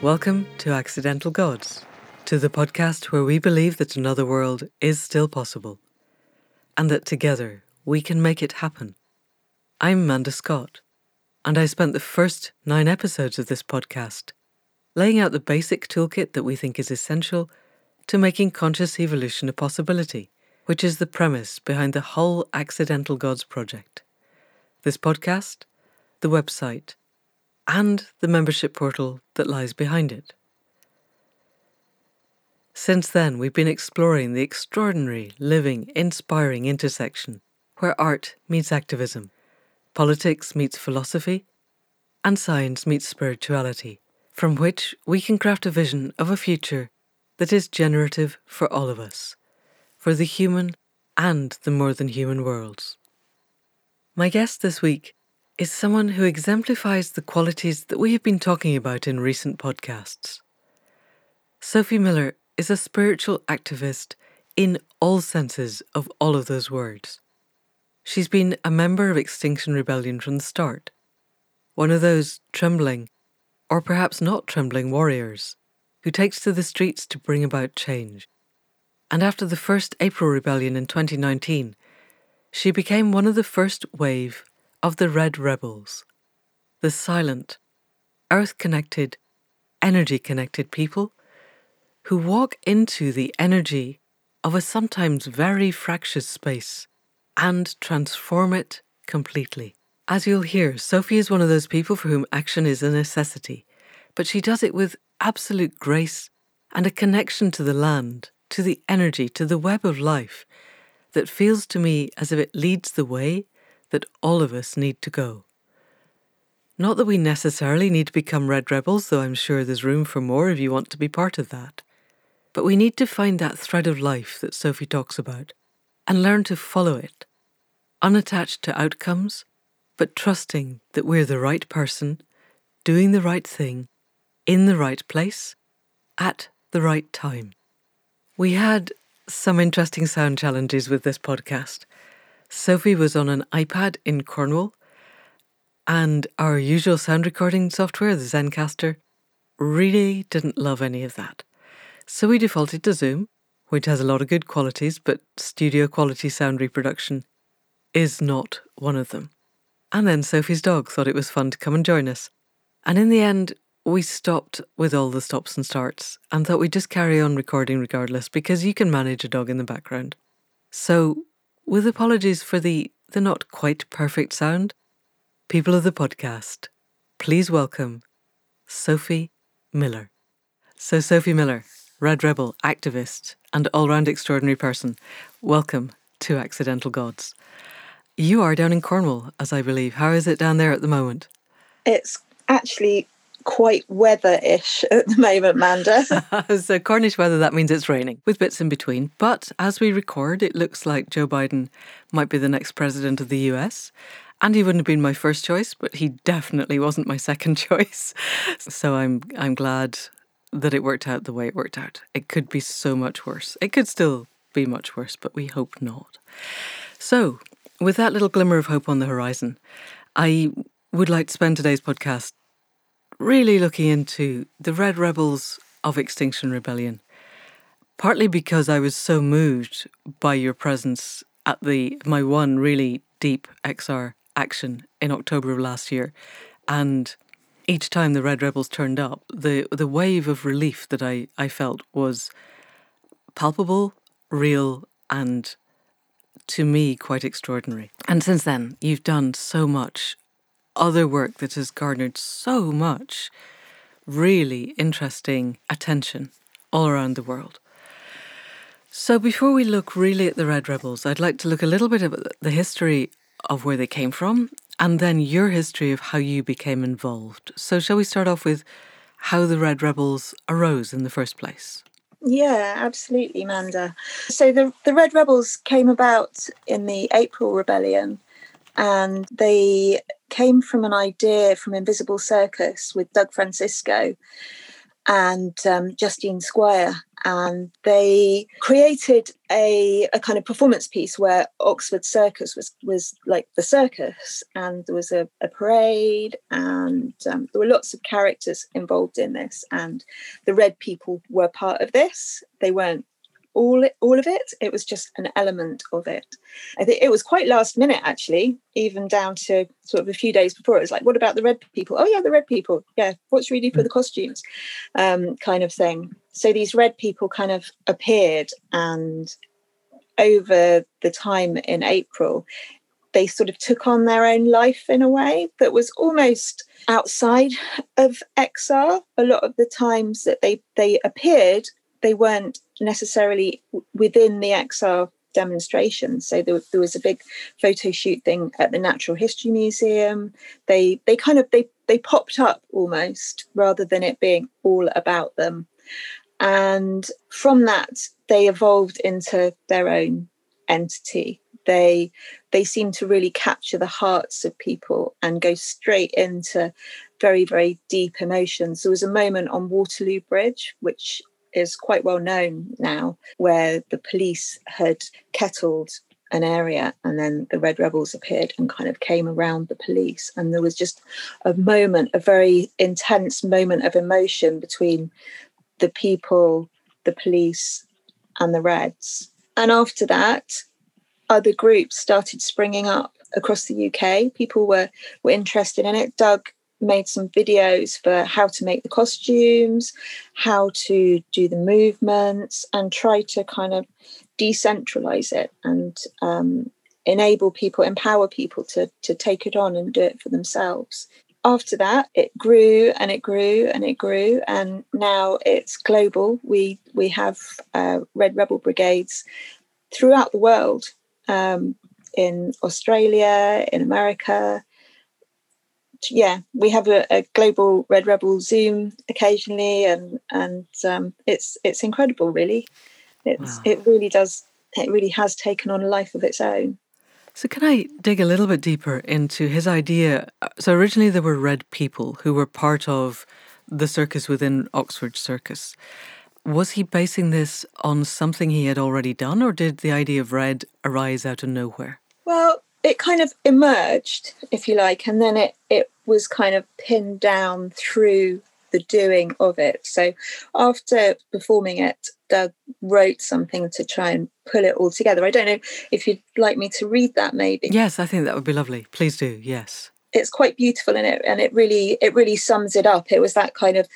Welcome to Accidental Gods, to the podcast where we believe that another world is still possible and that together we can make it happen. I'm Manda Scott, and I spent the first nine episodes of this podcast laying out the basic toolkit that we think is essential to making conscious evolution a possibility, which is the premise behind the whole Accidental Gods project. This podcast, the website, and the membership portal that lies behind it. Since then, we've been exploring the extraordinary, living, inspiring intersection where art meets activism, politics meets philosophy, and science meets spirituality, from which we can craft a vision of a future that is generative for all of us, for the human and the more than human worlds. My guest this week is someone who exemplifies the qualities that we have been talking about in recent podcasts. Sophie Miller is a spiritual activist in all senses of all of those words. She's been a member of Extinction Rebellion from the start, one of those trembling, or perhaps not trembling warriors who takes to the streets to bring about change. And after the first April Rebellion in 2019, she became one of the first wave of the Red Rebels, the silent, earth connected, energy connected people who walk into the energy of a sometimes very fractious space and transform it completely. As you'll hear, Sophie is one of those people for whom action is a necessity, but she does it with absolute grace and a connection to the land, to the energy, to the web of life that feels to me as if it leads the way that all of us need to go. Not that we necessarily need to become Red Rebels, though I'm sure there's room for more if you want to be part of that. But we need to find that thread of life that Sophie talks about and learn to follow it, unattached to outcomes, but trusting that we're the right person, doing the right thing, in the right place, at the right time. We had some interesting sound challenges with this podcast. Sophie was on an iPad in Cornwall, and our usual sound recording software, the Zencastr, really didn't love any of that. So we defaulted to Zoom, which has a lot of good qualities, but studio quality sound reproduction is not one of them. And then Sophie's dog thought it was fun to come and join us. And in the end, we stopped with all the stops and starts and thought we'd just carry on recording regardless because you can manage a dog in the background. So with apologies for the, the not quite perfect sound, people of the podcast, please welcome Sophie Miller. So, Sophie Miller, Red Rebel, activist, and all round extraordinary person, welcome to Accidental Gods. You are down in Cornwall, as I believe. How is it down there at the moment? It's actually quite weather-ish at the moment, Manda. so Cornish weather, that means it's raining with bits in between. But as we record, it looks like Joe Biden might be the next president of the US. And he wouldn't have been my first choice, but he definitely wasn't my second choice. So I'm I'm glad that it worked out the way it worked out. It could be so much worse. It could still be much worse, but we hope not. So, with that little glimmer of hope on the horizon, I would like to spend today's podcast really looking into the Red Rebels of Extinction Rebellion. Partly because I was so moved by your presence at the my one really deep XR action in October of last year, and each time the Red Rebels turned up, the the wave of relief that I, I felt was palpable, real, and to me quite extraordinary. And since then, you've done so much other work that has garnered so much really interesting attention all around the world. So, before we look really at the Red Rebels, I'd like to look a little bit at the history of where they came from and then your history of how you became involved. So, shall we start off with how the Red Rebels arose in the first place? Yeah, absolutely, Manda. So, the, the Red Rebels came about in the April Rebellion and they came from an idea from Invisible Circus with Doug Francisco and um, Justine Squire. and they created a, a kind of performance piece where Oxford Circus was was like the circus, and there was a, a parade, and um, there were lots of characters involved in this, and the Red people were part of this. They weren't all all of it. It was just an element of it. I think it was quite last minute actually, even down to sort of a few days before. It was like, what about the red people? Oh yeah, the red people. Yeah, what's really for the costumes? Um, kind of thing. So these red people kind of appeared, and over the time in April, they sort of took on their own life in a way that was almost outside of XR. A lot of the times that they they appeared, they weren't necessarily within the XR demonstration. So there, there, was a big photo shoot thing at the Natural History Museum. They they kind of they they popped up almost rather than it being all about them. And from that, they evolved into their own entity. They they seem to really capture the hearts of people and go straight into very very deep emotions. There was a moment on Waterloo Bridge, which is quite well known now, where the police had kettled an area and then the red rebels appeared and kind of came around the police. And there was just a moment a very intense moment of emotion between the people the police and the reds. And after that other groups started springing up across the uk people were were interested in it. Doug made some videos for how to make the costumes, how to do the movements, and try to kind of decentralize it and um, enable people, empower people to, to take it on and do it for themselves. After that, it grew and it grew and it grew, and now it's global. We we have uh, Red Rebel brigades throughout the world, um, in Australia, in America, yeah, we have a, a, global Red Rebel Zoom occasionally, and and um, it's it's incredible, really. It's wow. it really does it really has taken on a life of its own. So can I dig a little bit deeper into his idea? So originally there were red people who were part of the circus within Oxford Circus. Was he basing this on something he had already done, or did the idea of red arise out of nowhere? Well, it kind of emerged, if you like, and then it it was kind of pinned down through the doing of it. So after performing it, Doug wrote something to try and pull it all together. I don't know if you'd like me to read that maybe. Yes, I think that would be lovely. Please do. Yes. It's quite beautiful in it and it really it really sums it up. It was that kind of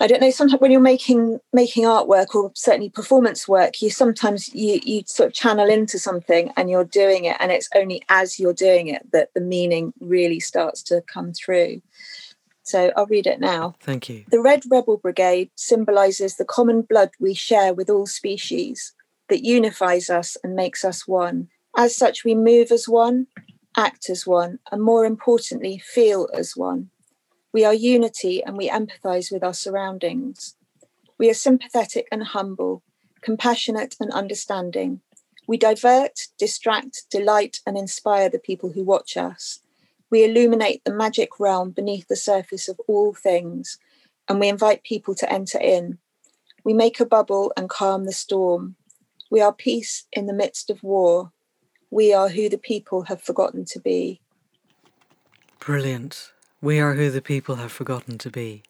I don't know. Sometimes when you're making making artwork or certainly performance work, you sometimes you you sort of channel into something and you're doing it, and it's only as you're doing it that the meaning really starts to come through. So I'll read it now. Thank you. The Red Rebel Brigade symbolizes the common blood we share with all species that unifies us and makes us one. As such, we move as one, act as one, and more importantly, feel as one. We are unity and we empathize with our surroundings. We are sympathetic and humble, compassionate and understanding. We divert, distract, delight, and inspire the people who watch us. We illuminate the magic realm beneath the surface of all things, and we invite people to enter in. We make a bubble and calm the storm. We are peace in the midst of war. We are who the people have forgotten to be. Brilliant. We are who the people have forgotten to be.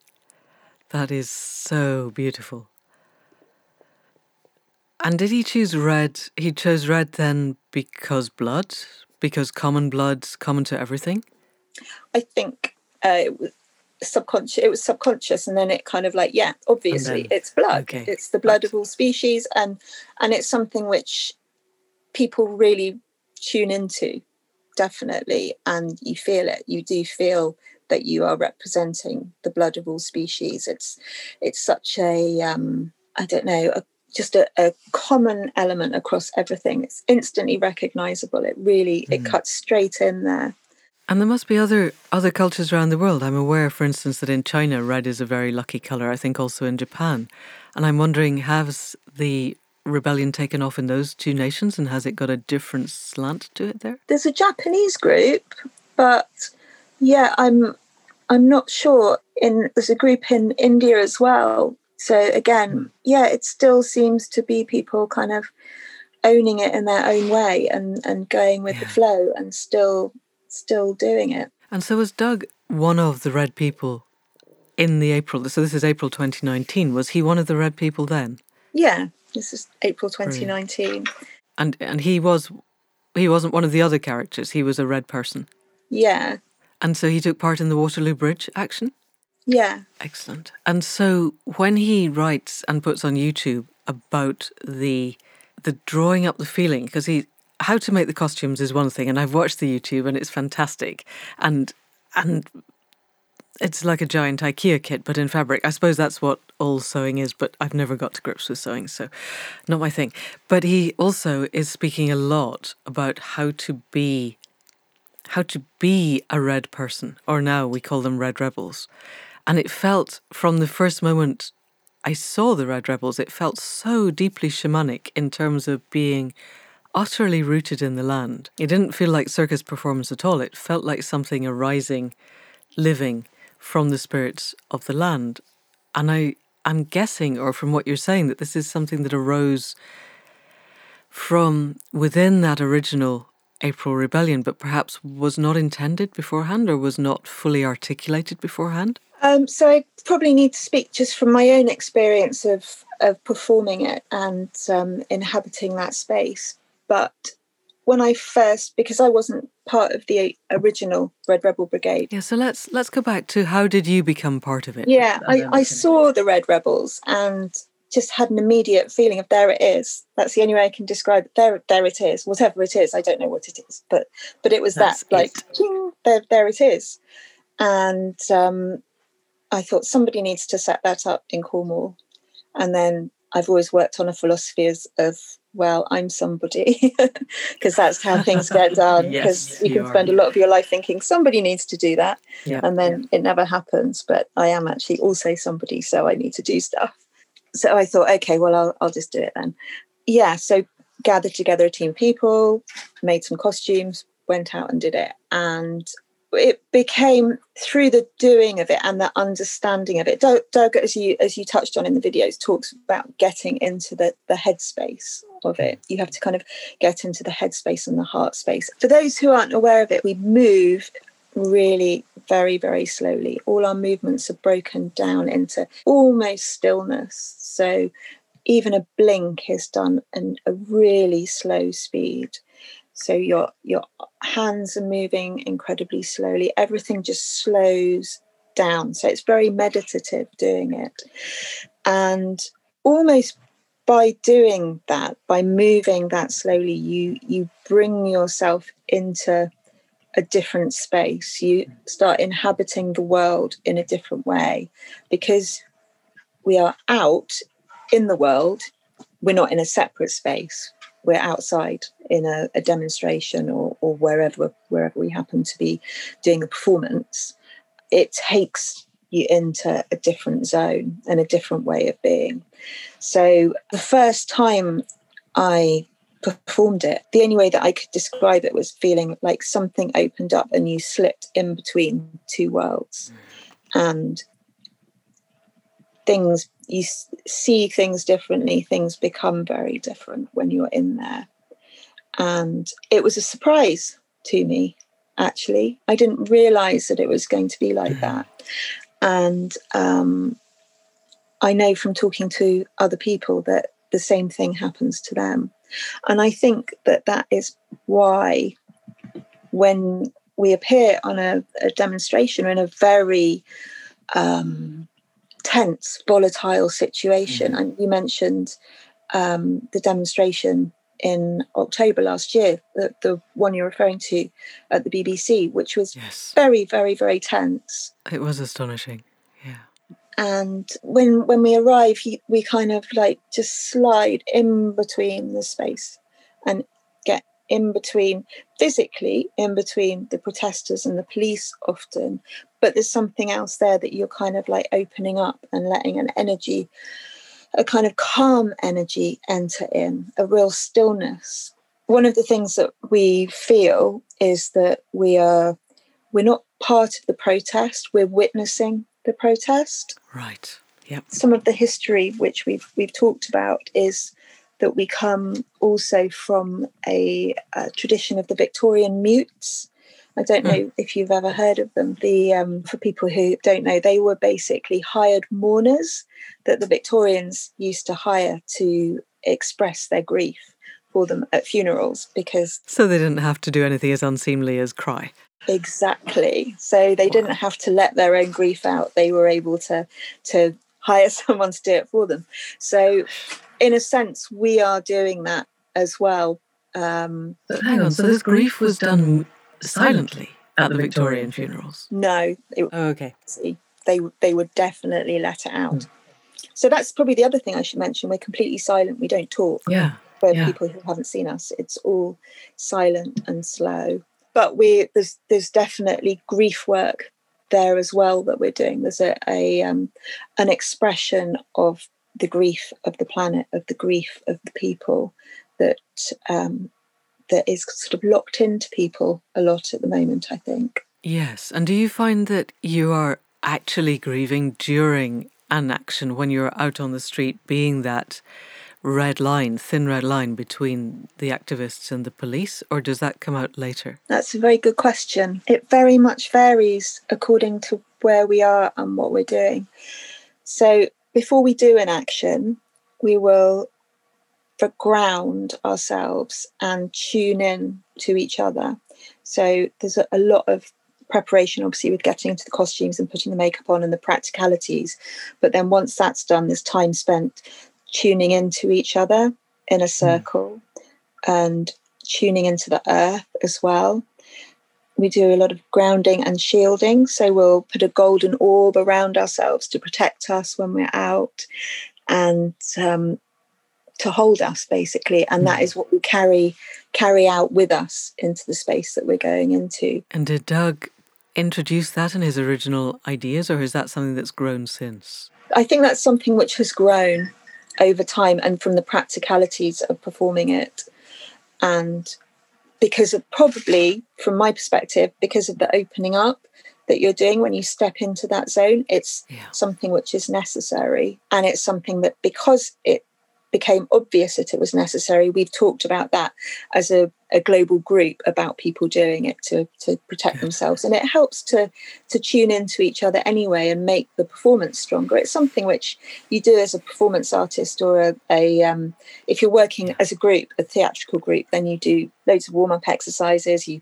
That is so beautiful. And did he choose red? He chose red then because blood? Because common blood's common to everything? I think uh, it was subconscious it was subconscious and then it kind of like yeah obviously then, it's blood okay. it's the blood right. of all species and and it's something which people really tune into definitely and you feel it you do feel that you are representing the blood of all species. It's it's such a um, I don't know a, just a, a, common element across everything. It's instantly recognizable. It really mm. it cuts straight in there. And there must be other other cultures around the world. I'm aware, for instance, that in China red is a very lucky color. I think also in Japan, and I'm wondering has the rebellion taken off in those two nations, and has it got a different slant to it there? There's a Japanese group, but yeah, I'm I'm not sure. In there's a group in India as well. So again, hmm. yeah, it still seems to be people kind of owning it in their own way and and going with yeah. the flow and still still doing it. And so was Doug one of the red people in the April so this is April 2019 was he one of the red people then? Yeah, this is April 2019. Brilliant. And and he was he wasn't one of the other characters, he was a red person. Yeah. And so he took part in the Waterloo Bridge action? Yeah. Excellent. And so when he writes and puts on YouTube about the the drawing up the feeling because he how to make the costumes is one thing and I've watched the YouTube and it's fantastic and and it's like a giant IKEA kit but in fabric. I suppose that's what all sewing is, but I've never got to grips with sewing, so not my thing. But he also is speaking a lot about how to be how to be a red person, or now we call them red rebels. And it felt from the first moment I saw the Red Rebels, it felt so deeply shamanic in terms of being utterly rooted in the land. It didn't feel like circus performance at all. It felt like something arising, living from the spirits of the land. And I, I'm guessing, or from what you're saying, that this is something that arose from within that original April Rebellion, but perhaps was not intended beforehand or was not fully articulated beforehand? Um, so I probably need to speak just from my own experience of of performing it and um, inhabiting that space. But when I first, because I wasn't part of the original Red Rebel Brigade. Yeah, so let's let's go back to how did you become part of it? Yeah, I, I saw the Red Rebels and just had an immediate feeling of there it is. That's the only way I can describe it. There, there it is. Whatever it is, I don't know what it is, but but it was That's that like there, there it is, and um, I thought somebody needs to set that up in Cornwall. And then I've always worked on a philosophy as, of, well, I'm somebody, because that's how things get done. Because yes, you can spend a lot of your life thinking somebody needs to do that. Yeah, and then yeah. it never happens. But I am actually also somebody, so I need to do stuff. So I thought, okay, well, I'll, I'll just do it then. Yeah. So gathered together a team of people, made some costumes, went out and did it. And it became through the doing of it and the understanding of it. Doug, as you as you touched on in the videos, talks about getting into the the headspace of it. You have to kind of get into the headspace and the heart space. For those who aren't aware of it, we move really very very slowly. All our movements are broken down into almost stillness. So even a blink is done in a really slow speed so your your hands are moving incredibly slowly everything just slows down so it's very meditative doing it and almost by doing that by moving that slowly you you bring yourself into a different space. You start inhabiting the world in a different way because we are out in the world. We're not in a separate space. We're outside in a, a demonstration or, or wherever wherever we happen to be doing a performance, it takes you into a different zone and a different way of being. So the first time I performed it, the only way that I could describe it was feeling like something opened up and you slipped in between two worlds. And things you see things differently things become very different when you're in there and it was a surprise to me actually i didn't realize that it was going to be like mm-hmm. that and um, i know from talking to other people that the same thing happens to them and i think that that is why when we appear on a, a demonstration in a very um, tense, volatile situation. Mm-hmm. And you mentioned um, the demonstration in October last year, the, the one you're referring to at the BBC, which was yes. very, very, very tense. It was astonishing. And when when we arrive, he, we kind of like just slide in between the space and get in between physically in between the protesters and the police often. But there's something else there that you're kind of like opening up and letting an energy a kind of calm energy enter in a real stillness. One of the things that we feel is that we are we're not part of the protest. We're witnessing the protest right Yep. Some of the history which we've we've talked about is that we come also from a, a tradition of the Victorian mutes. I don't know mm. if you've ever heard of them. The um, for people who don't know, they were basically hired mourners that the Victorians used to hire to express their grief for them at funerals because so they didn't have to do anything as unseemly as cry. Exactly. So they wow. didn't have to let their own grief out. They were able to to hire someone to do it for them. So in a sense, we are doing that as well. Um, but hang on, so this grief was done silently at the Victorian funerals? No. It, oh, okay. They they would definitely let it out. Mm. So that's probably the other thing I should mention. We're completely silent. We don't talk. Yeah. For yeah. people who haven't seen us, it's all silent and slow. But we there's there's definitely grief work there as well that we're doing. There's a, a um, an expression of the grief of the planet, of the grief of the people that um, that is sort of locked into people a lot at the moment. I think. Yes, and do you find that you are actually grieving during an action when you're out on the street, being that red line, thin red line between the activists and the police, or does that come out later? That's a very good question. It very much varies according to where we are and what we're doing. So before we do an action, we will ground ourselves and tune in to each other. So there's a, a lot of preparation, obviously, with getting into the costumes and putting the makeup on and the practicalities. But then once that's done, there's time spent tuning into each other in a hmm. circle mm. and tuning into the earth as well. We do a lot of grounding and shielding. So we'll put a golden orb around ourselves to protect us when we're out and um, to hold us basically. And that hmm. is what we carry carry out with us into the space that we're going into. And did Doug introduce that in his original ideas or is that something that's grown since? I think that's something which has grown over time and from the practicalities of performing it. And because of probably, from my perspective, because of the opening up that you're doing when you step into that zone, it's yeah. something which is necessary. And it's something that because it became obvious that it was necessary, we've talked about that as a, a global group about people doing it to, to protect themselves. And it helps to, to tune into each other anyway and make the performance stronger. It's something which you do as a performance artist or a, a um, if you're working as a group, a theatrical group, then you do loads of warm up exercises, you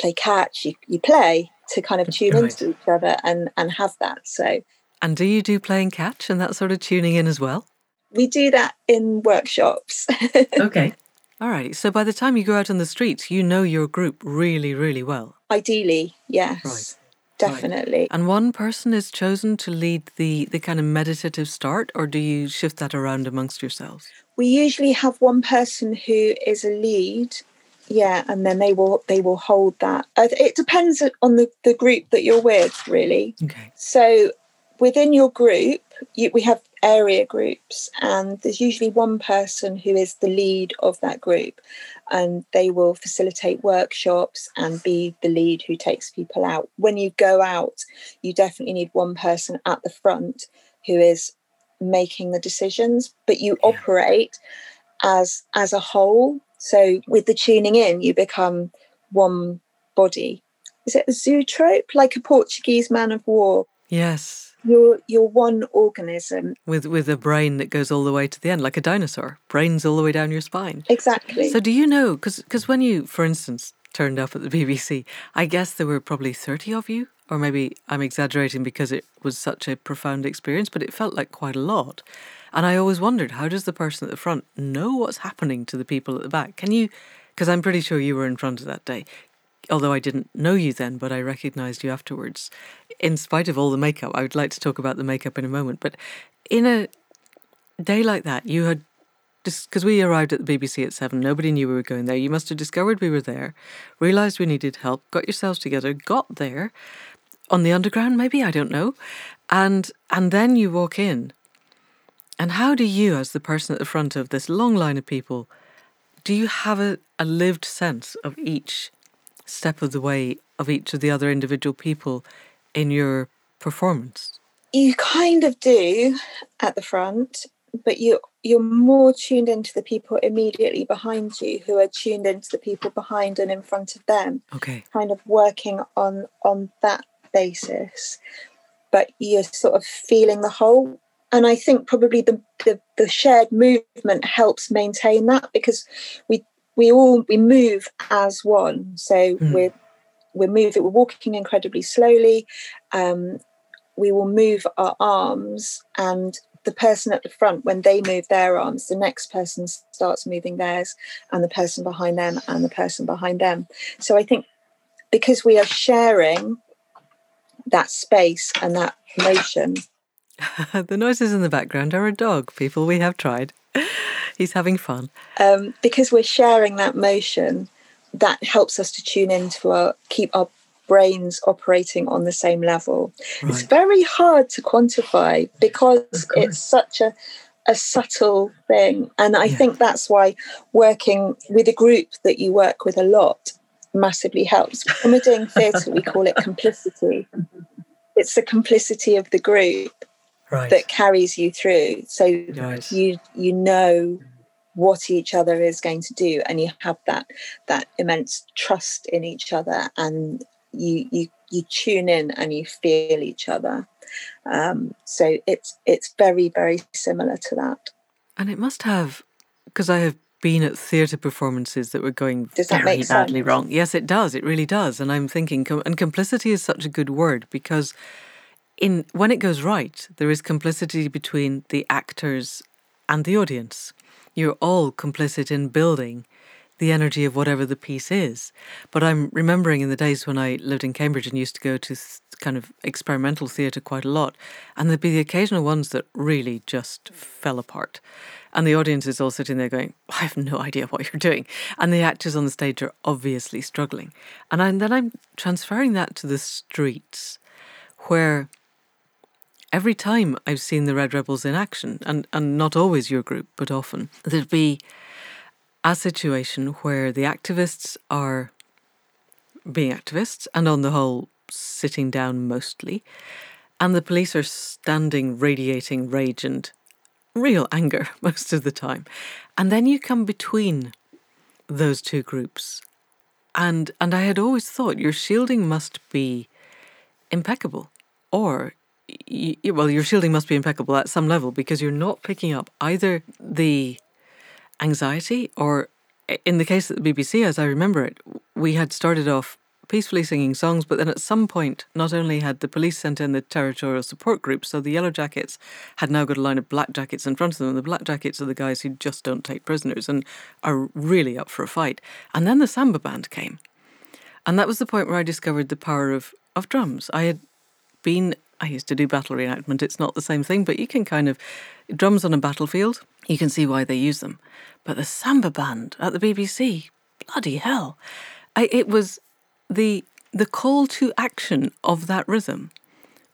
play catch, you, you play to kind of tune right. into each other and, and have that. So. And do you do playing catch and that sort of tuning in as well? We do that in workshops. okay. All right. So by the time you go out on the streets, you know your group really, really well. Ideally, yes. Right. Definitely. Right. And one person is chosen to lead the, the kind of meditative start, or do you shift that around amongst yourselves? We usually have one person who is a lead yeah and then they will they will hold that uh, it depends on the, the group that you're with really okay so within your group you, we have area groups, and there's usually one person who is the lead of that group, and they will facilitate workshops and be the lead who takes people out. When you go out, you definitely need one person at the front who is making the decisions, but you yeah. operate as as a whole. So with the tuning in, you become one body. Is it a zootrope, like a Portuguese man of war? Yes you're you're one organism. With with a brain that goes all the way to the end like a dinosaur. Brains all the way down your spine. Exactly. So do you know because because when you for instance turned up at the bbc i guess there were probably 30 of you? Or maybe i'm exaggerating because it was such a profound experience but it felt like quite a lot. And i always wondered how does the person at the front know what's happening to the people at the back? Can you because i'm pretty sure you were in front of that day although I didn't know you then, but I recognized you afterwards. In spite of all the makeup, I would like to talk about the makeup in a moment. But in a day like that, you had just because we arrived at the BBC at seven, nobody knew we were going there. You must have discovered we were there, realized we needed help, got yourselves together, got there on the underground, maybe I don't know, and and then you walk in. And how do you, as the person at the front of this long line of people, do you have a, a lived sense of each step of the way of each of the other individual people in your performance? you kind of do at the front, but you you're more tuned into the people immediately behind you who are tuned into the people behind and in front of them. Okay. Kind of working on on that basis. But you're sort of feeling the whole. And I think probably the, the, the shared movement helps maintain that because we we all we move as one. So mm. we're we're moving, we're walking incredibly slowly. Um, we will move our arms and the person at the front when they move their arms the next person starts moving theirs and the person behind them and the person behind them so i think because we are sharing that space and that motion the noises in the background are a dog people we have tried he's having fun um, because we're sharing that motion that helps us to tune into our keep our brains operating on the same level. Right. It's very hard to quantify because it's such a a subtle thing. And I yeah. think that's why working with a group that you work with a lot massively helps. When we're doing theatre, we call it complicity. It's the complicity of the group right. that carries you through. So nice. you you know what each other is going to do and you have that that immense trust in each other and you you you tune in and you feel each other. Um, so it's it's very very similar to that. And it must have because I have been at theatre performances that were going does very badly sense? wrong. Yes, it does. It really does. And I'm thinking, and complicity is such a good word because in when it goes right, there is complicity between the actors and the audience. You're all complicit in building the energy of whatever the piece is. But I'm remembering in the days when I lived in Cambridge and used to go to kind of experimental theatre quite a lot, and there'd be the occasional ones that really just fell apart. And the audience is all sitting there going, I have no idea what you're doing. And the actors on the stage are obviously struggling. And, I, and then I'm transferring that to the streets where every time I've seen the Red Rebels in action, and, and not always your group, but often, there'd be a situation where the activists are being activists and on the whole sitting down mostly, and the police are standing radiating rage and real anger most of the time. And then you come between those two groups. And and I had always thought your shielding must be impeccable or well your shielding must be impeccable at some level because you're not picking up either the anxiety, or in the case of the BBC, as I remember it, we had started off peacefully singing songs, but then at some point, not only had the police sent in the territorial support group, so the Yellow Jackets had now got a line of black jackets in front of them. And the black jackets are the guys who just don't take prisoners and are really up for a fight. And then the samba band came. And that was the point where I discovered the power of, of drums. I had been I used to do battle reenactment. It's not the same thing, but you can kind of drums on a battlefield. You can see why they use them. But the samba band at the BBC, bloody hell! I, it was the the call to action of that rhythm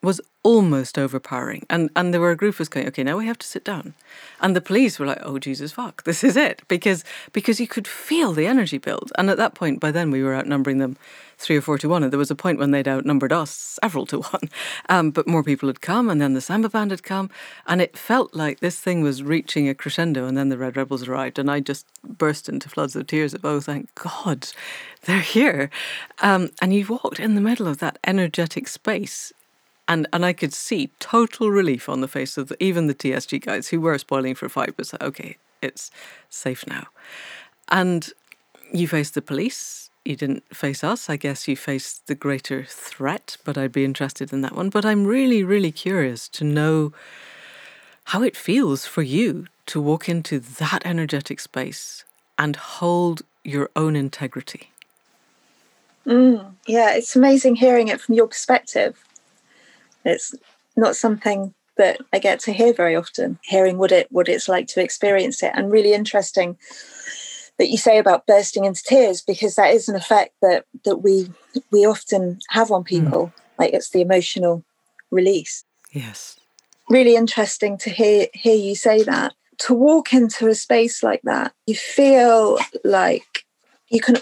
was almost overpowering. And and there were a group of us going, okay, now we have to sit down. And the police were like, oh Jesus fuck, this is it. Because because you could feel the energy build. And at that point, by then we were outnumbering them three or four to one. And there was a point when they'd outnumbered us several to one. Um, but more people had come and then the samba band had come. And it felt like this thing was reaching a crescendo and then the Red Rebels arrived. And I just burst into floods of tears of, oh, thank God, they're here. Um, and you walked in the middle of that energetic space and and I could see total relief on the face of the, even the TSG guys who were spoiling for five was like, okay, it's safe now. And you faced the police. You didn't face us. I guess you faced the greater threat, but I'd be interested in that one. But I'm really, really curious to know how it feels for you to walk into that energetic space and hold your own integrity. Mm, yeah, it's amazing hearing it from your perspective it's not something that I get to hear very often, hearing what it what it's like to experience it. And really interesting that you say about bursting into tears, because that is an effect that that we we often have on hmm. people. Mm. Like it's the emotional release. Yes. Really interesting to hear hear you say that. To walk into a space like that, you feel like you can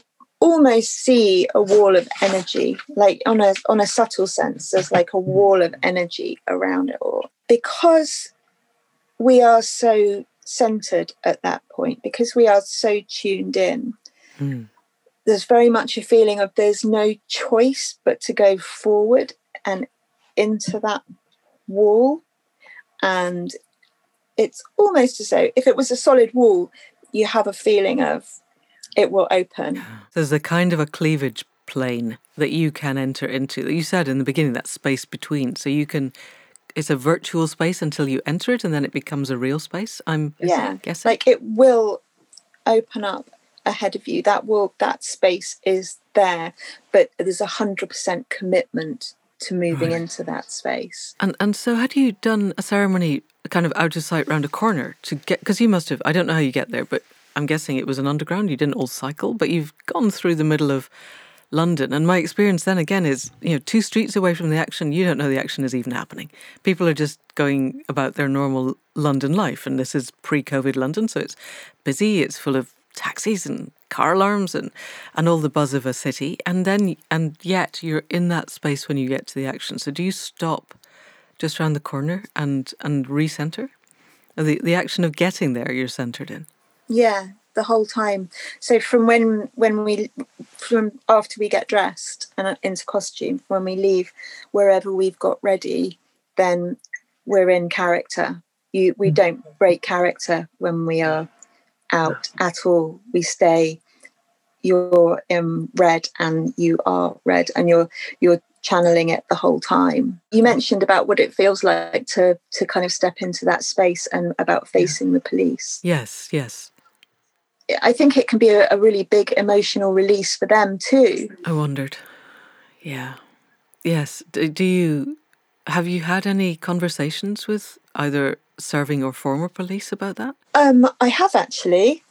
almost see a wall of energy, like on a on a subtle sense. There's like a wall of energy around it all because we are so centered at that point because we are so tuned in. Mm. There's very much a feeling of there's no choice but to go forward and into that wall. And it's almost as though if it was a solid wall, you have a feeling of it will open. There's a kind of a cleavage plane that you can enter into. You said in the beginning that space between. So you can it's a virtual space until you enter it and then it becomes a real space. I'm yeah, guessing. Like it will open up ahead of you. That will that space is there, but there's a hundred percent commitment to moving right. into that space. And and so had you done a ceremony kind of out of sight round a corner to get because you must have I don't know how you get there, but I'm guessing it was an underground. You didn't all cycle, but you've gone through the middle of London. And my experience then again is, you know, two streets away from the action, you don't know the action is even happening. People are just going about their normal London life. And this is pre COVID London. So it's busy, it's full of taxis and car alarms and, and all the buzz of a city. And then, and yet you're in that space when you get to the action. So do you stop just around the corner and, and recenter? The, the action of getting there, you're centered in. Yeah, the whole time. So from when when we from after we get dressed and uh, into costume, when we leave wherever we've got ready, then we're in character. You we mm. don't break character when we are out at all. We stay. You're in red and you are red and you're you're channeling it the whole time. You hmm. mentioned about what it feels like to to kind of step into that space and about facing the police. Yes, yes. I think it can be a, a really big emotional release for them too. I wondered. Yeah. Yes. Do, do you have you had any conversations with either serving or former police about that? Um, I have actually.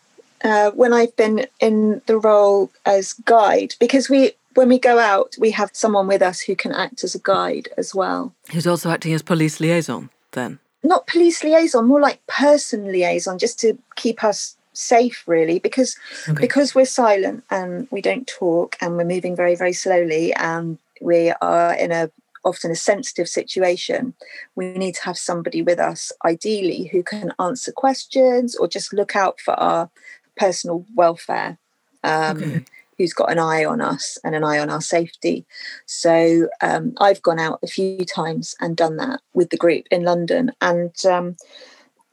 Uh, when I've been in the role as guide, because we when we go out, we have someone with us who can act as a guide as well. Who's also acting as police liaison then? Not police liaison, more like person liaison, just to keep us safe really because okay. because we're silent and we don't talk and we're moving very very slowly and we are in a often a sensitive situation we need to have somebody with us ideally who can answer questions or just look out for our personal welfare um, okay. who's got an eye on us and an eye on our safety so um, i've gone out a few times and done that with the group in london and um,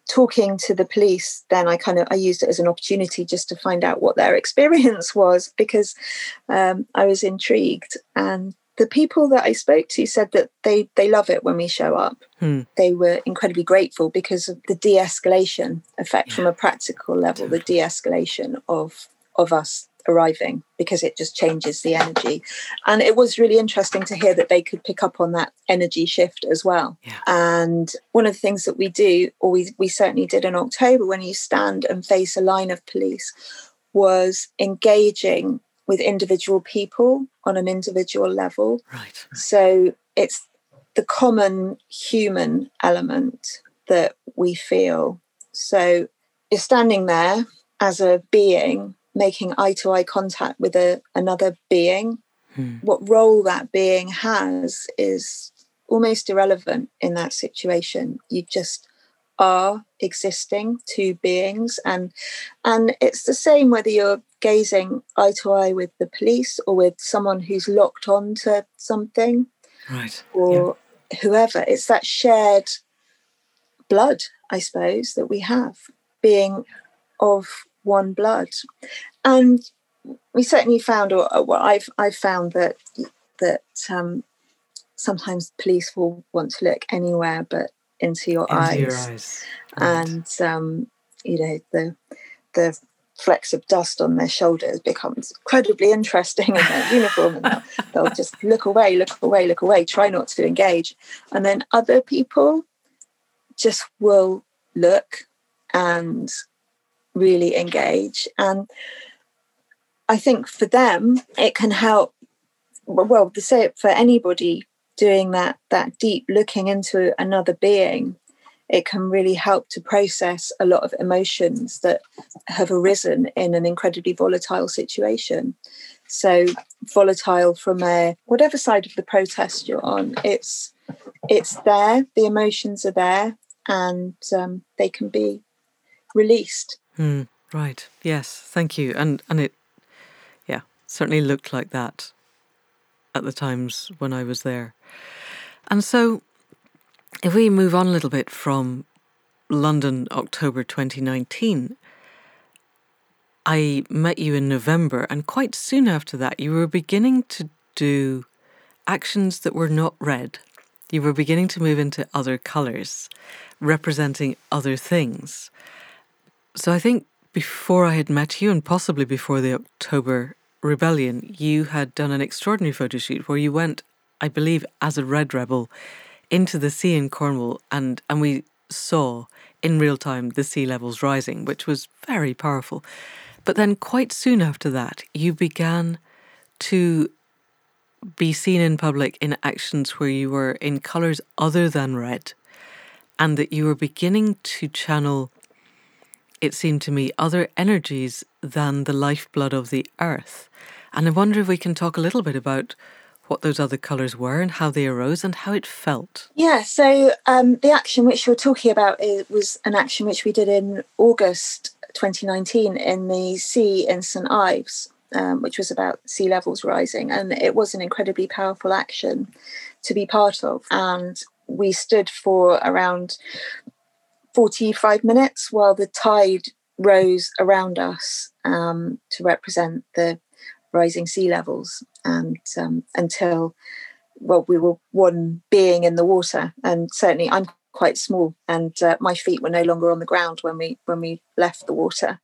talking to the police then i kind of i used it as an opportunity just to find out what their experience was because um, i was intrigued and the people that i spoke to said that they they love it when we show up hmm. they were incredibly grateful because of the de-escalation effect yeah. from a practical level the de-escalation of of us arriving because it just changes the energy. And it was really interesting to hear that they could pick up on that energy shift as well. Yeah. And one of the things that we do, or we, we certainly did in October when you stand and face a line of police, was engaging with individual people on an individual level. Right. So it's the common human element that we feel. So you're standing there as a being making eye to eye contact with a, another being. Hmm. What role that being has is almost irrelevant in that situation. You just are existing two beings and and it's the same whether you're gazing eye to eye with the police or with someone who's locked on to something right or yeah. whoever it's that shared blood i suppose that we have being of one blood. And we certainly found, or, or I've I've found that that um, sometimes police will want to look anywhere but into your into eyes, your eyes. Right. and um, you know the the flecks of dust on their shoulders becomes incredibly interesting in their uniform and they'll, they'll, just look away look away look away try not to engage and then other people just will look and really engage. And I think for them, it can help. Well, to say it for anybody doing that that deep looking into another being, it can really help to process a lot of emotions that have arisen in an incredibly volatile situation. So volatile from a whatever side of the protest you're on, it's it's there. The emotions are there, and um, they can be released. Mm, right. Yes. Thank you. And and it, yeah, certainly looked like that at the times when I was there. And so, if we move on a little bit from London, October 2019, I met you in November, and quite soon after that, you were beginning to do actions that were not red. You were beginning to move into other colours, representing other things. So I think before I had met you, and possibly before the October rebellion, you had done an extraordinary photo shoot where you went, I believe, as a Red Rebel into the sea in Cornwall, and, and we saw in real time the sea levels rising, which was very powerful. But then, quite soon after that, you began to be seen in public in actions where you were in colours other than red, and that you were beginning to channel, it seemed to me, other energies than the lifeblood of the earth. And I wonder if we can talk a little bit about what those other colours were and how they arose and how it felt. Yeah, so um, the action which you're talking about was an action which we did in August 2019 in the sea in St Ives, um, which was about sea levels rising. And it was an incredibly powerful action to be part of. And we stood for around 45 minutes while the tide rose around us um, to represent the rising sea levels. And um, until well we were one being in the water. And certainly i'm quite small and uh, my feet were no longer on the ground when we when we left the water.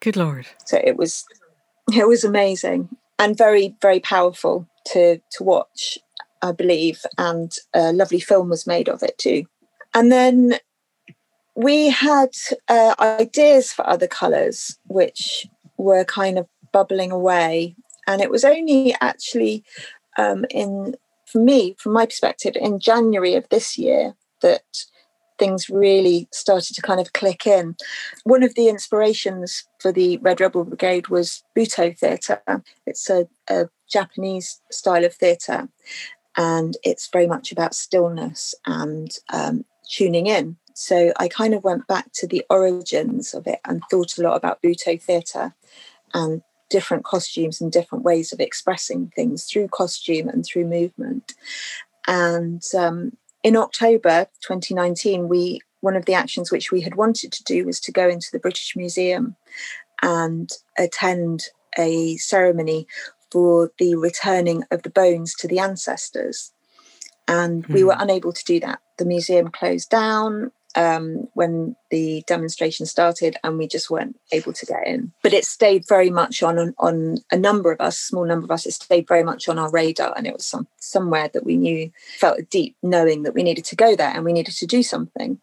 Good lord. So it was it was amazing and very very powerful to to watch i believe. And a lovely film was made of it too. And then we had uh, ideas for other colors which were kind of bubbling away and it was only actually um, in, for me, from my perspective, in January of this year that things really started to kind of click in. One of the inspirations for the Red Rebel Brigade was Butoh theatre. It's a, a Japanese style of theatre, and it's very much about stillness and um, tuning in. So I kind of went back to the origins of it and thought a lot about Butoh theatre and different costumes and different ways of expressing things through costume and through movement. And um, in October 2019, we one of the actions which we had wanted to do was to go into the British Museum and attend a ceremony for the returning of the bones to the ancestors. And we were hmm. unable to do that. The museum closed down um, when the demonstration started, and we just weren't able to get in. But it stayed very much on on a number of us, small number of us. It stayed very much on our radar, and it was some somewhere that we knew felt a deep knowing that we needed to go there and we needed to do something.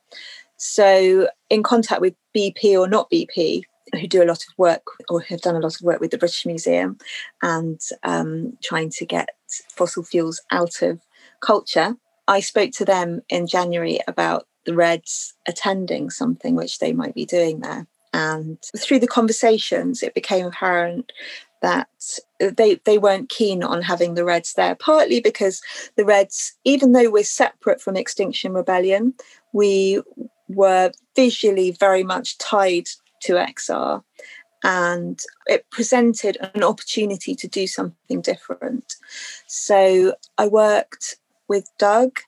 So, in contact with BP or not BP, who do a lot of work or have done a lot of work with the British Museum and um, trying to get fossil fuels out of culture. I spoke to them in January about the Reds attending something which they might be doing there. And through the conversations, it became apparent that they they weren't keen on having the Reds there. Partly because the Reds, even though we're separate from Extinction Rebellion, we were visually very much tied to XR, and it presented an opportunity to do something different. So I worked with Doug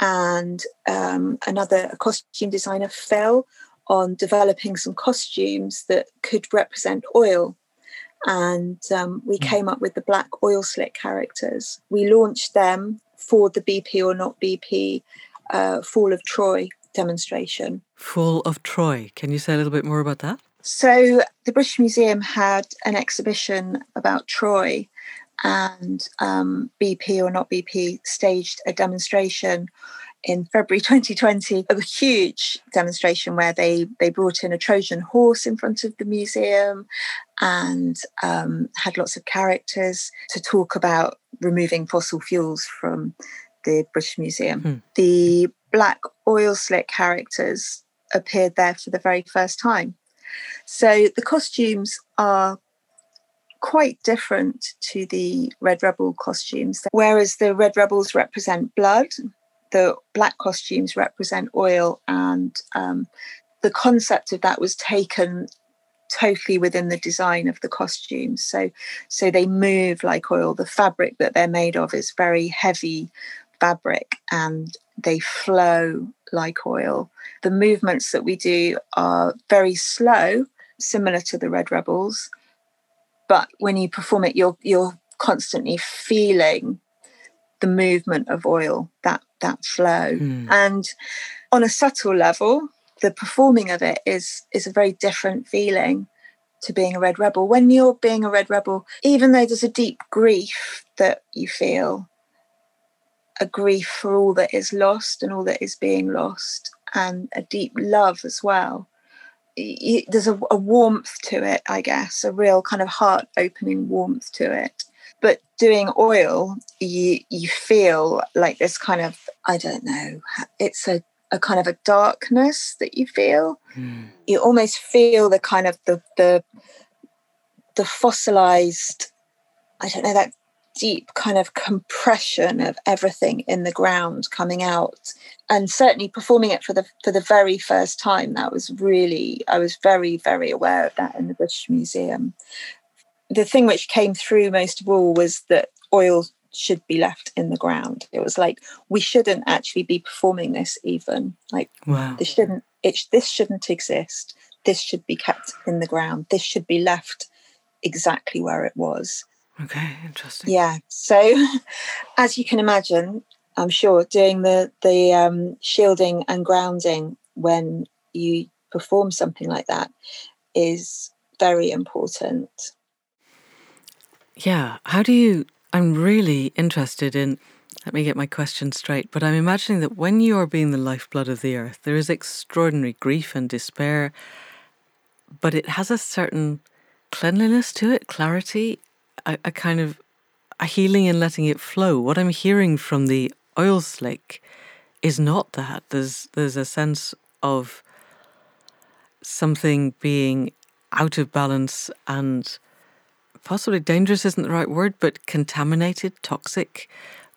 and um, another costume designer, fell on developing some costumes that could represent oil. And um, we hmm. came up with the black oil slick characters. We launched them for the BP or not BP uh, Fall of Troy demonstration. Fall of Troy. Can you say a little bit more about that? So, the British Museum had an exhibition about Troy, and um, BP or not BP staged a demonstration in February 2020, a huge demonstration where they they brought in a Trojan horse in front of the museum and um, had lots of characters to talk about removing fossil fuels from the British Museum. Hmm. The black oil slick characters appeared there for the very first time. So the costumes are quite different to the Red Rebel costumes. Whereas the Red Rebels represent blood, the black costumes represent oil, and um, the concept of that was taken totally within the design of the costumes. So, so they move like oil. The fabric that they're made of is very heavy fabric, and they flow like oil. The movements that we do are very slow, similar to the Red Rebels, but when you perform it, you're you're constantly feeling the movement of oil, that that flow, mm. and on a subtle level, the performing of it is is a very different feeling to being a red rebel. When you're being a red rebel, even though there's a deep grief that you feel, a grief for all that is lost and all that is being lost, and a deep love as well. There's a, a warmth to it, I guess, a real kind of heart opening warmth to it. But doing oil, you you feel like this kind of I don't know. It's a a kind of a darkness that you feel. Mm. You almost feel the kind of the the the fossilized, I don't know, that deep kind of compression of everything in the ground coming out and certainly performing it for the for the very first time that was really i was very very aware of that in the british museum. The thing which came through most of all was that oil should be left in the ground. It was like we shouldn't actually be performing this even. Like wow. this shouldn't it this shouldn't exist. This should be kept in the ground. This should be left exactly where it was Okay, interesting. Yeah. So, as you can imagine, I'm sure doing the the um, shielding and grounding when you perform something like that is very important. Yeah. How do you? I'm really interested in. Let me get my question straight. But I'm imagining that when you are being the lifeblood of the earth, there is extraordinary grief and despair, but it has a certain cleanliness to it, clarity, a, a kind of a healing and letting it flow. What I'm hearing from the oil slick is not that. There's there's a sense of something being out of balance and possibly dangerous isn't the right word, but contaminated, toxic,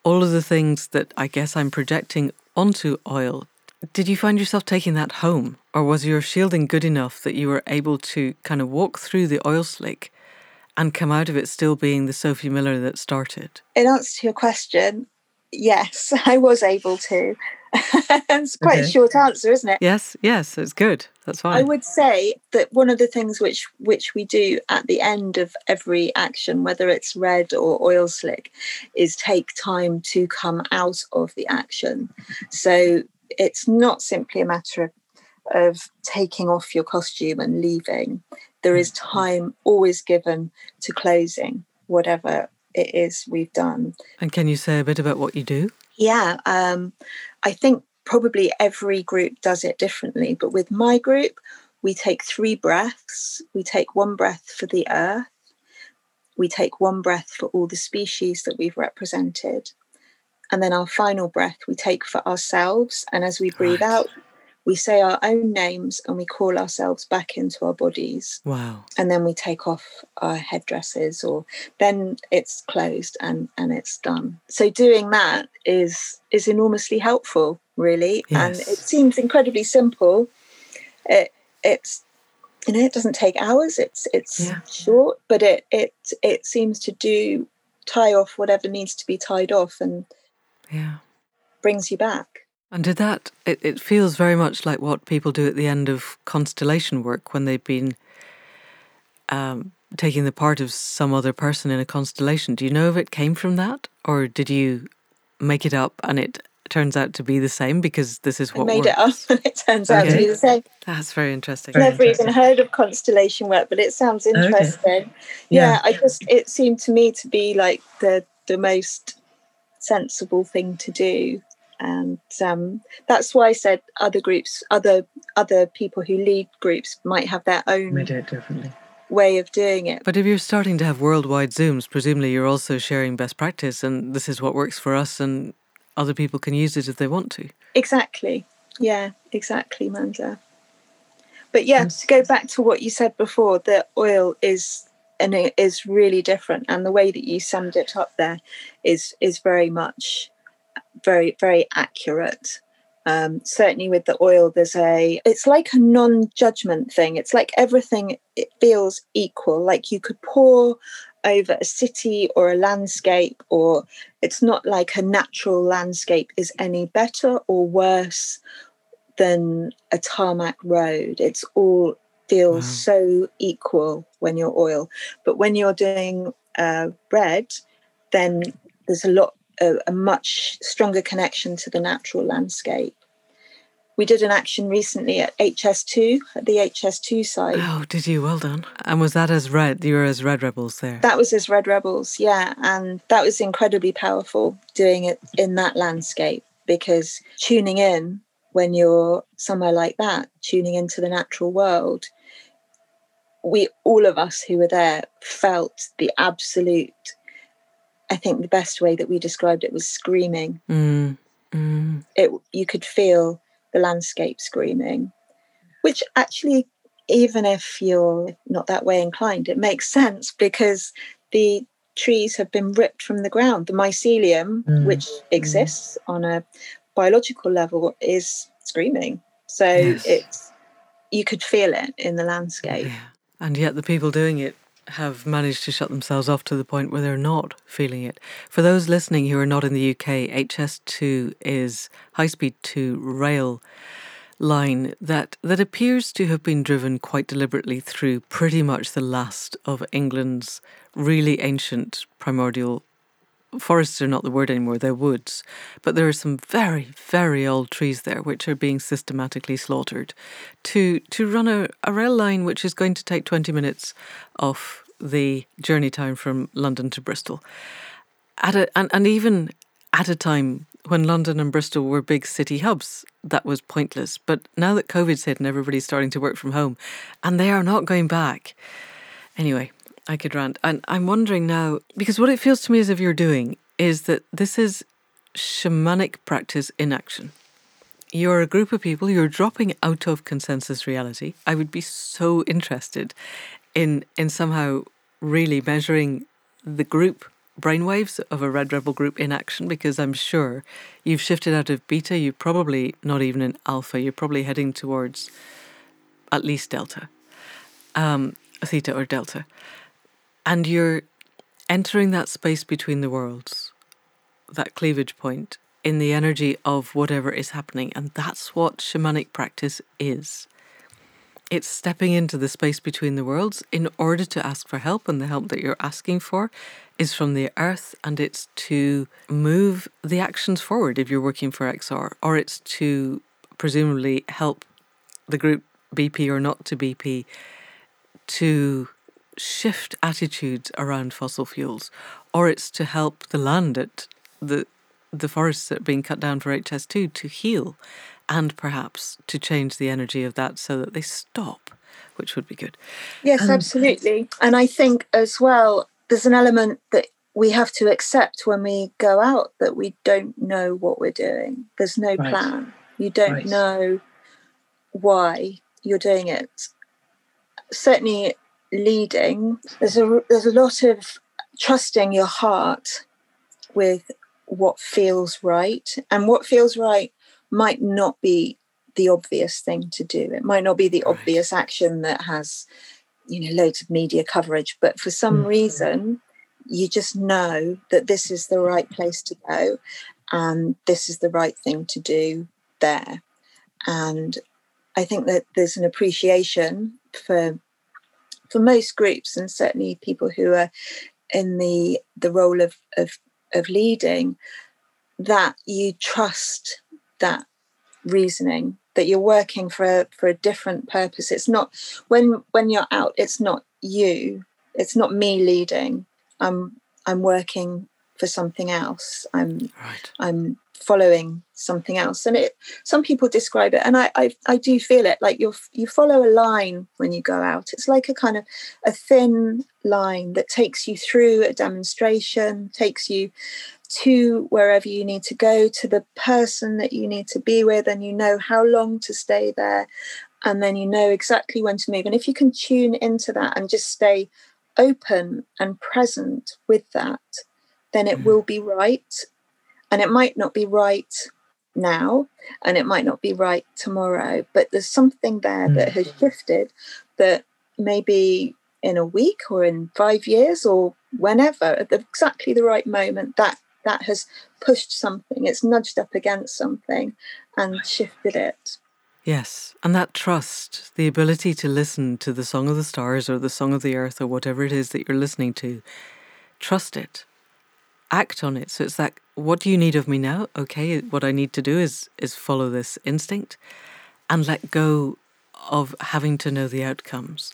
all of the things that I guess I'm projecting onto oil. Did you find yourself taking that home? Or was your shielding good enough that you were able to kind of walk through the oil slick and come out of it still being the Sophie Miller that started? In answer to your question, yes, I was able to. it's quite okay. a short answer, isn't it? Yes, yes, it's good. That's fine. I would say that one of the things which which we do at the end of every action, whether it's red or oil slick, is take time to come out of the action. So it's not simply a matter of of taking off your costume and leaving there is time always given to closing whatever it is we've done. And can you say a bit about what you do? Yeah, um, I think probably every group does it differently, but with my group, we take three breaths. We take one breath for the earth, we take one breath for all the species that we've represented. And then our final breath we take for ourselves. And as we breathe right. out, we say our own names and we call ourselves back into our bodies. Wow. And then we take off our headdresses or then it's closed and, and it's done. So doing that is is enormously helpful, really. Yes. And it seems incredibly simple. It it's you know, it doesn't take hours, it's it's yeah. short, but it it it seems to do tie off whatever needs to be tied off and yeah brings you back. And did that, it, it feels very much like what people do at the end of constellation work when they've been um, taking the part of some other person in a constellation. Do you know if it came from that? Or did you make it up and it turns out to be the same because this is what I made works? it up and it turns okay. out to be the same. That's very interesting. Very Never interesting. even heard of constellation work, but it sounds interesting. Okay. Yeah. yeah, I just it seemed to me to be like the the most sensible thing to do and um, that's why I said other groups, other other people who lead groups might have their own do it differently. way of doing it. But if you're starting to have worldwide Zooms, presumably you're also sharing best practice, and this is what works for us, and other people can use it if they want to. Exactly. Yeah. Exactly, Manda. But yeah, to go back to what you said before, the oil is and it is really different and the way that you summed it up there is is very much very very accurate um, certainly with the oil there's a it's like a non-judgment thing it's like everything it feels equal like you could pour over a city or a landscape or it's not like a natural landscape is any better or worse than a tarmac road it's all feels wow. so equal when you're oil. But when you're doing uh, red, then there's a lot, a, a much stronger connection to the natural landscape. We did an action recently at HS2, at the HS2 site. Oh, did you? Well done. And was that as red? You were as Red Rebels there? That was as Red Rebels, yeah. And that was incredibly powerful doing it in that landscape because tuning in when you're somewhere like that, tuning into the natural world, we all of us who were there felt the absolute i think the best way that we described it was screaming mm, mm. it you could feel the landscape screaming which actually even if you're not that way inclined it makes sense because the trees have been ripped from the ground the mycelium mm, which mm. exists on a biological level is screaming so yes. it's you could feel it in the landscape yeah. And yet the people doing it have managed to shut themselves off to the point where they're not feeling it. For those listening who are not in the UK, HS2 is high speed 2 rail line that that appears to have been driven quite deliberately through pretty much the last of England's really ancient primordial forests are not the word anymore, they're woods. But there are some very, very old trees there which are being systematically slaughtered to to run a, a rail line which is going to take 20 minutes off the journey time from London to Bristol. At a, and, and even at a time when London and Bristol were big city hubs, that was pointless. But now that COVID's hit and everybody's starting to work from home, and they are not going back. Anyway, I could rant. And I'm wondering now, because what it feels to me as if you're doing is that this is shamanic practice in action. You're a group of people, you're dropping out of consensus reality. I would be so interested in in somehow really measuring the group brainwaves of a Red Rebel group in action because I'm sure you've shifted out of beta, you're probably not even in alpha, you're probably heading towards at least delta, um, theta or delta. And you're entering that space between the worlds, that cleavage point in the energy of whatever is happening. And that's what shamanic practice is. It's stepping into the space between the worlds in order to ask for help, and the help that you're asking for is from the earth, and it's to move the actions forward if you're working for XR, or it's to presumably help the group BP or not to BP to shift attitudes around fossil fuels, or it's to help the land at the the forests that are being cut down for HS2 to heal and perhaps to change the energy of that so that they stop, which would be good. Yes, um, absolutely. And I think as well, there's an element that we have to accept when we go out that we don't know what we're doing. There's no right. plan. You don't right. know why you're doing it. Certainly leading, there's a there's a lot of trusting your heart with what feels right, and what feels right might not be the obvious thing to do. It might not be the right. obvious action that has, you know, loads of media coverage, but for some mm. reason, you just know that this is the right place to go, and this is the right thing to do there. And I think that there's an appreciation for for most groups, and certainly people who are in the the role of of, of leading, that you trust that reasoning that you're working for a, for a different purpose. It's not when when you're out it's not you. It's not me leading. I'm i'm working for something else. I'm right. i'm following something else and it some people describe it and I, I i do feel it like you you follow a line when you go out it's like a kind of a thin line that takes you through a demonstration takes you to wherever you need to go to the person that you need to be with and you know how long to stay there and then you know exactly when to move and if you can tune into that and just stay open and present with that, then it mm. will be right. And it might not be right now and it might not be right tomorrow, but there's something there mm. that has shifted that maybe in a week or in five years or whenever, at exactly the right moment, that that has pushed something, it's nudged up against something and shifted it. Yes, and that trust, the ability to listen to the song of the stars or the song of the earth or whatever it is that you're listening to, trust it, act on it. So it's that what do you need of me now? Okay, what I need to do is is follow this instinct and let go of having to know the outcomes.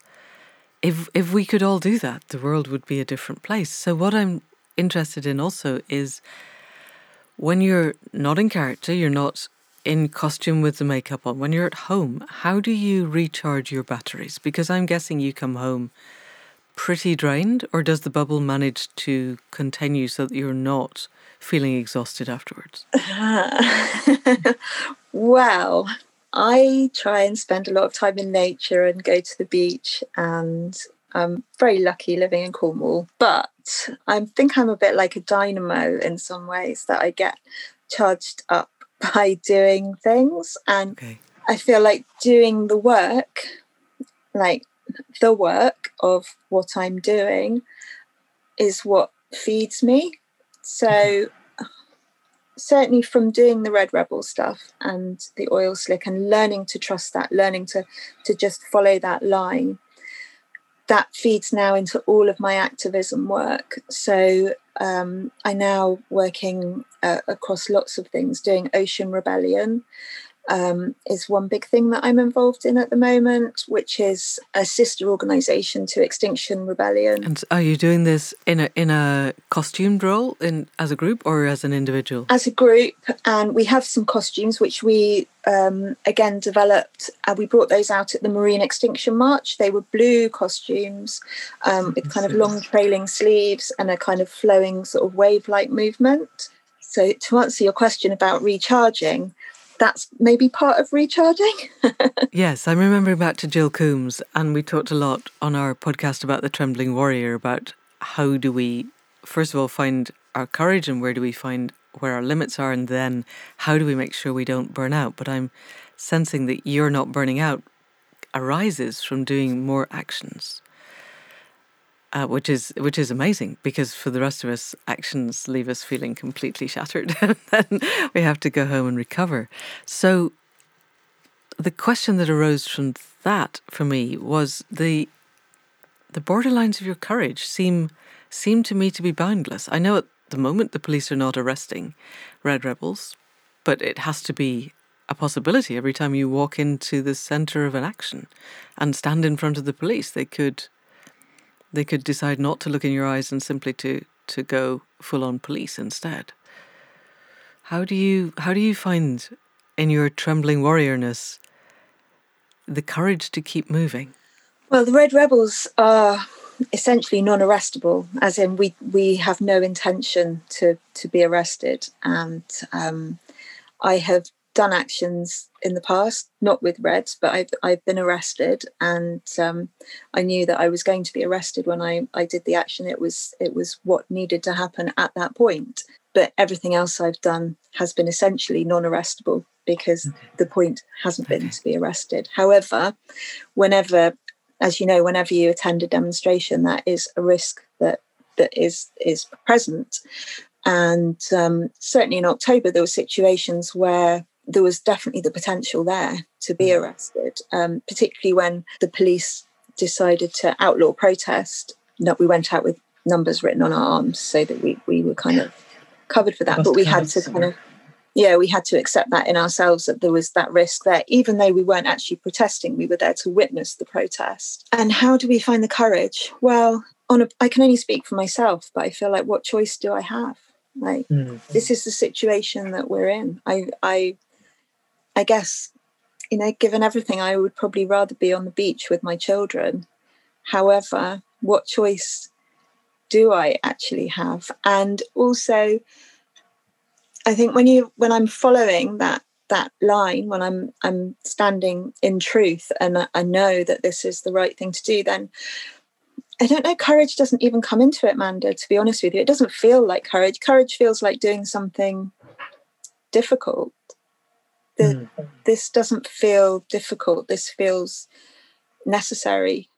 If if we could all do that, the world would be a different place. So what I'm interested in also is when you're not in character, you're not in costume with the makeup on, when you're at home, how do you recharge your batteries? Because I'm guessing you come home pretty drained, or does the bubble manage to continue so that you're not feeling exhausted afterwards? well, I try and spend a lot of time in nature and go to the beach, and I'm very lucky living in Cornwall. But I think I'm a bit like a dynamo in some ways that I get charged up by doing things, and okay. I feel like doing the work, like the work of what I'm doing is what feeds me. So certainly from doing the red rebel stuff and the oil slick and learning to trust that, learning to to just follow that line, that feeds now into all of my activism work. So um, I now working uh, across lots of things, doing Ocean Rebellion, um, is one big thing that I'm involved in at the moment, which is a sister organisation to Extinction Rebellion. And are you doing this in a in a costumed role in as a group or as an individual? As a group, and we have some costumes which we um, again developed. Uh, we brought those out at the Marine Extinction March. They were blue costumes um, with kind of long trailing sleeves and a kind of flowing sort of wave-like movement. So to answer your question about recharging that's maybe part of recharging. yes, I'm remembering back to Jill Coombs, and we talked a lot on our podcast about the Trembling Warrior about how do we, first of all, find our courage and where do we find where our limits are, and then how do we make sure we don't burn out. But I'm sensing that you're not burning out arises from doing more actions uh, which is which is amazing because for the rest of us, actions leave us feeling completely shattered, and we have to go home and recover. So, the question that arose from that for me was the the borderlines of your courage seem seem to me to be boundless. I know at the moment the police are not arresting red rebels, but it has to be a possibility every time you walk into the center of an action and stand in front of the police. They could they could decide not to look in your eyes and simply to to go full on police instead. How do you how do you find in your trembling warriorness the courage to keep moving? Well, the Red Rebels are essentially non-arrestable, as in we we have no intention to to be arrested, and um, I have done actions in the past, not with Reds, but I've I've been arrested, and um, I knew that I was going to be arrested when I I did the action. It was it was what needed to happen at that point. But everything else I've done has been essentially non-arrestable because okay. the point hasn't been okay. to be arrested. However, whenever, as you know, whenever you attend a demonstration, that is a risk that that is is present. And um, certainly in October, there were situations where there was definitely the potential there to be mm. arrested, um, particularly when the police decided to outlaw protest. That we went out with numbers written on our arms so that we, we were kind of covered for that. But we had to kind of, yeah, we had to accept that in ourselves that there was that risk there, even though we weren't actually protesting, we were there to witness the protest. And how do we find the courage? Well, on a, I can only speak for myself, but I feel like what choice do I have? Like mm. this is the situation that we're in. I I I guess, you know, given everything, I would probably rather be on the beach with my children. However, what choice do I actually have? And also, I think when you when I'm following that that line, when I'm I'm standing in truth and I know that this is the right thing to do, then I don't know, courage doesn't even come into it, Manda, to be honest with you. It doesn't feel like courage. Courage feels like doing something difficult. The, mm. This doesn't feel difficult. This feels necessary.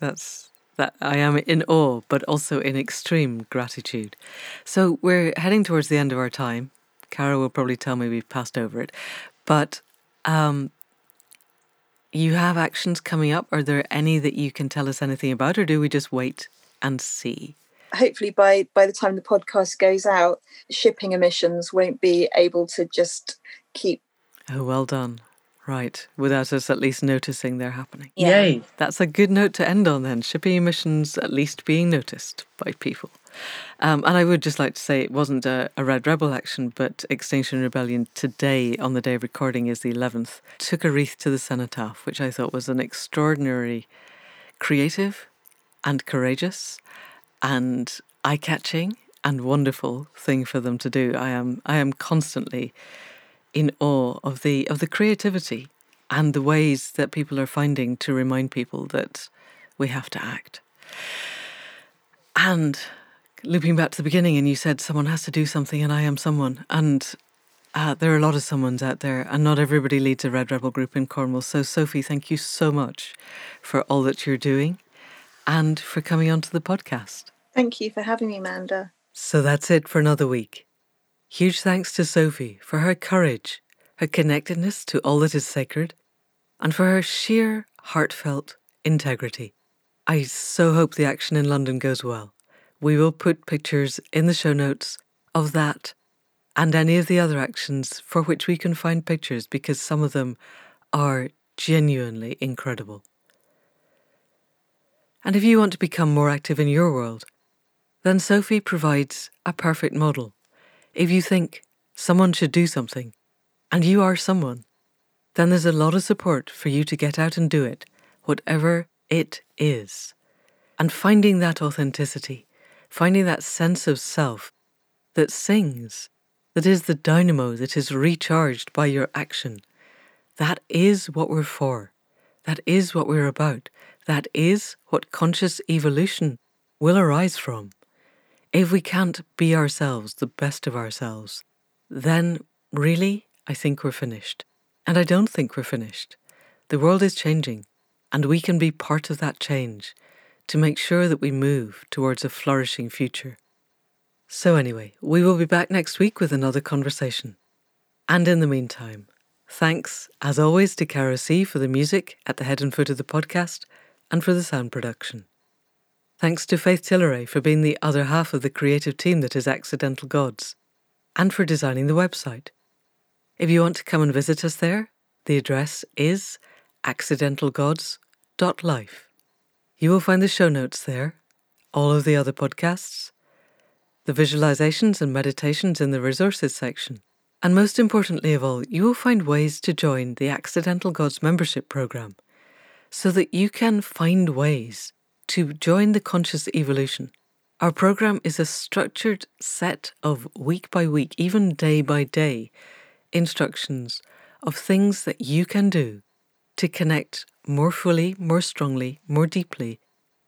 That's that I am in awe, but also in extreme gratitude. So we're heading towards the end of our time. Caro will probably tell me we've passed over it, but um, you have actions coming up. Are there any that you can tell us anything about, or do we just wait and see? Hopefully, by by the time the podcast goes out, shipping emissions won't be able to just keep. Oh, well done. Right, without us at least noticing they're happening. Yeah. Yay. That's a good note to end on then. Shipping emissions at least being noticed by people. Um, and I would just like to say it wasn't a, a, Red Rebel action, but Extinction Rebellion today, on the day of recording, is the 11th, took a wreath to the cenotaph, which I thought was an extraordinary, creative and courageous and eye catching and wonderful thing for them to do. I am I am constantly in awe of the of the creativity and the ways that people are finding to remind people that we have to act. And looping back to the beginning, and you said someone has to do something, and I am someone. And uh, there are a lot of someones out there, and not everybody leads a Red Rebel group in Cornwall. So, Sophie, thank you so much for all that you're doing and for coming onto the podcast. Thank you for having me, Amanda. So, that's it for another week. Huge thanks to Sophie for her courage, her connectedness to all that is sacred, and for her sheer, heartfelt integrity. I so hope the action in London goes well. We will put pictures in the show notes of that and any of the other actions for which we can find pictures because some of them are genuinely incredible. And if you want to become more active in your world, then Sophie provides a perfect model. If you think someone should do something and you are someone, then there's a lot of support for you to get out and do it, whatever it is. And finding that authenticity finding that sense of self that sings, that is the dynamo that is recharged by your action. That is what we're for. That is what we're about. That is what conscious evolution will arise from. If we can't be ourselves, the best of ourselves, then really, I think we're finished. And I don't think we're finished. The world is changing, and we can be part of that change to make sure that we move towards a flourishing future. So, anyway, we will be back next week with another conversation. And in the meantime, thanks, as always, to Caro C for the music at the head and foot of the podcast and for the sound production. Thanks to Faith Tilleray for being the other half of the creative team that is Accidental Gods, and for designing the website. If you want to come and visit us there, the address is accidentalgods.life. You will find the show notes there, all of the other podcasts, the visualizations and meditations in the resources section. And most importantly of all, you will find ways to join the Accidental Gods membership program so that you can find ways to join the conscious evolution. Our program is a structured set of week by week, even day by day, instructions of things that you can do to connect more fully, more strongly, more deeply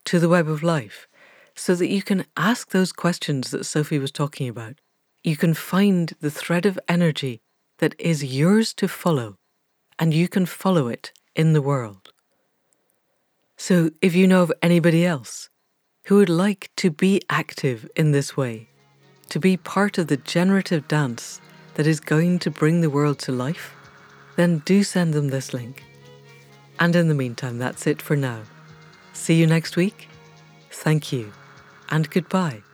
to the web of life so that you can ask those questions that Sophie was talking about. You can find the thread of energy that is yours to follow, and you can follow it in the world. So, if you know of anybody else who would like to be active in this way, to be part of the generative dance that is going to bring the world to life, then do send them this link. And in the meantime, that's it for now. See you next week. Thank you and goodbye.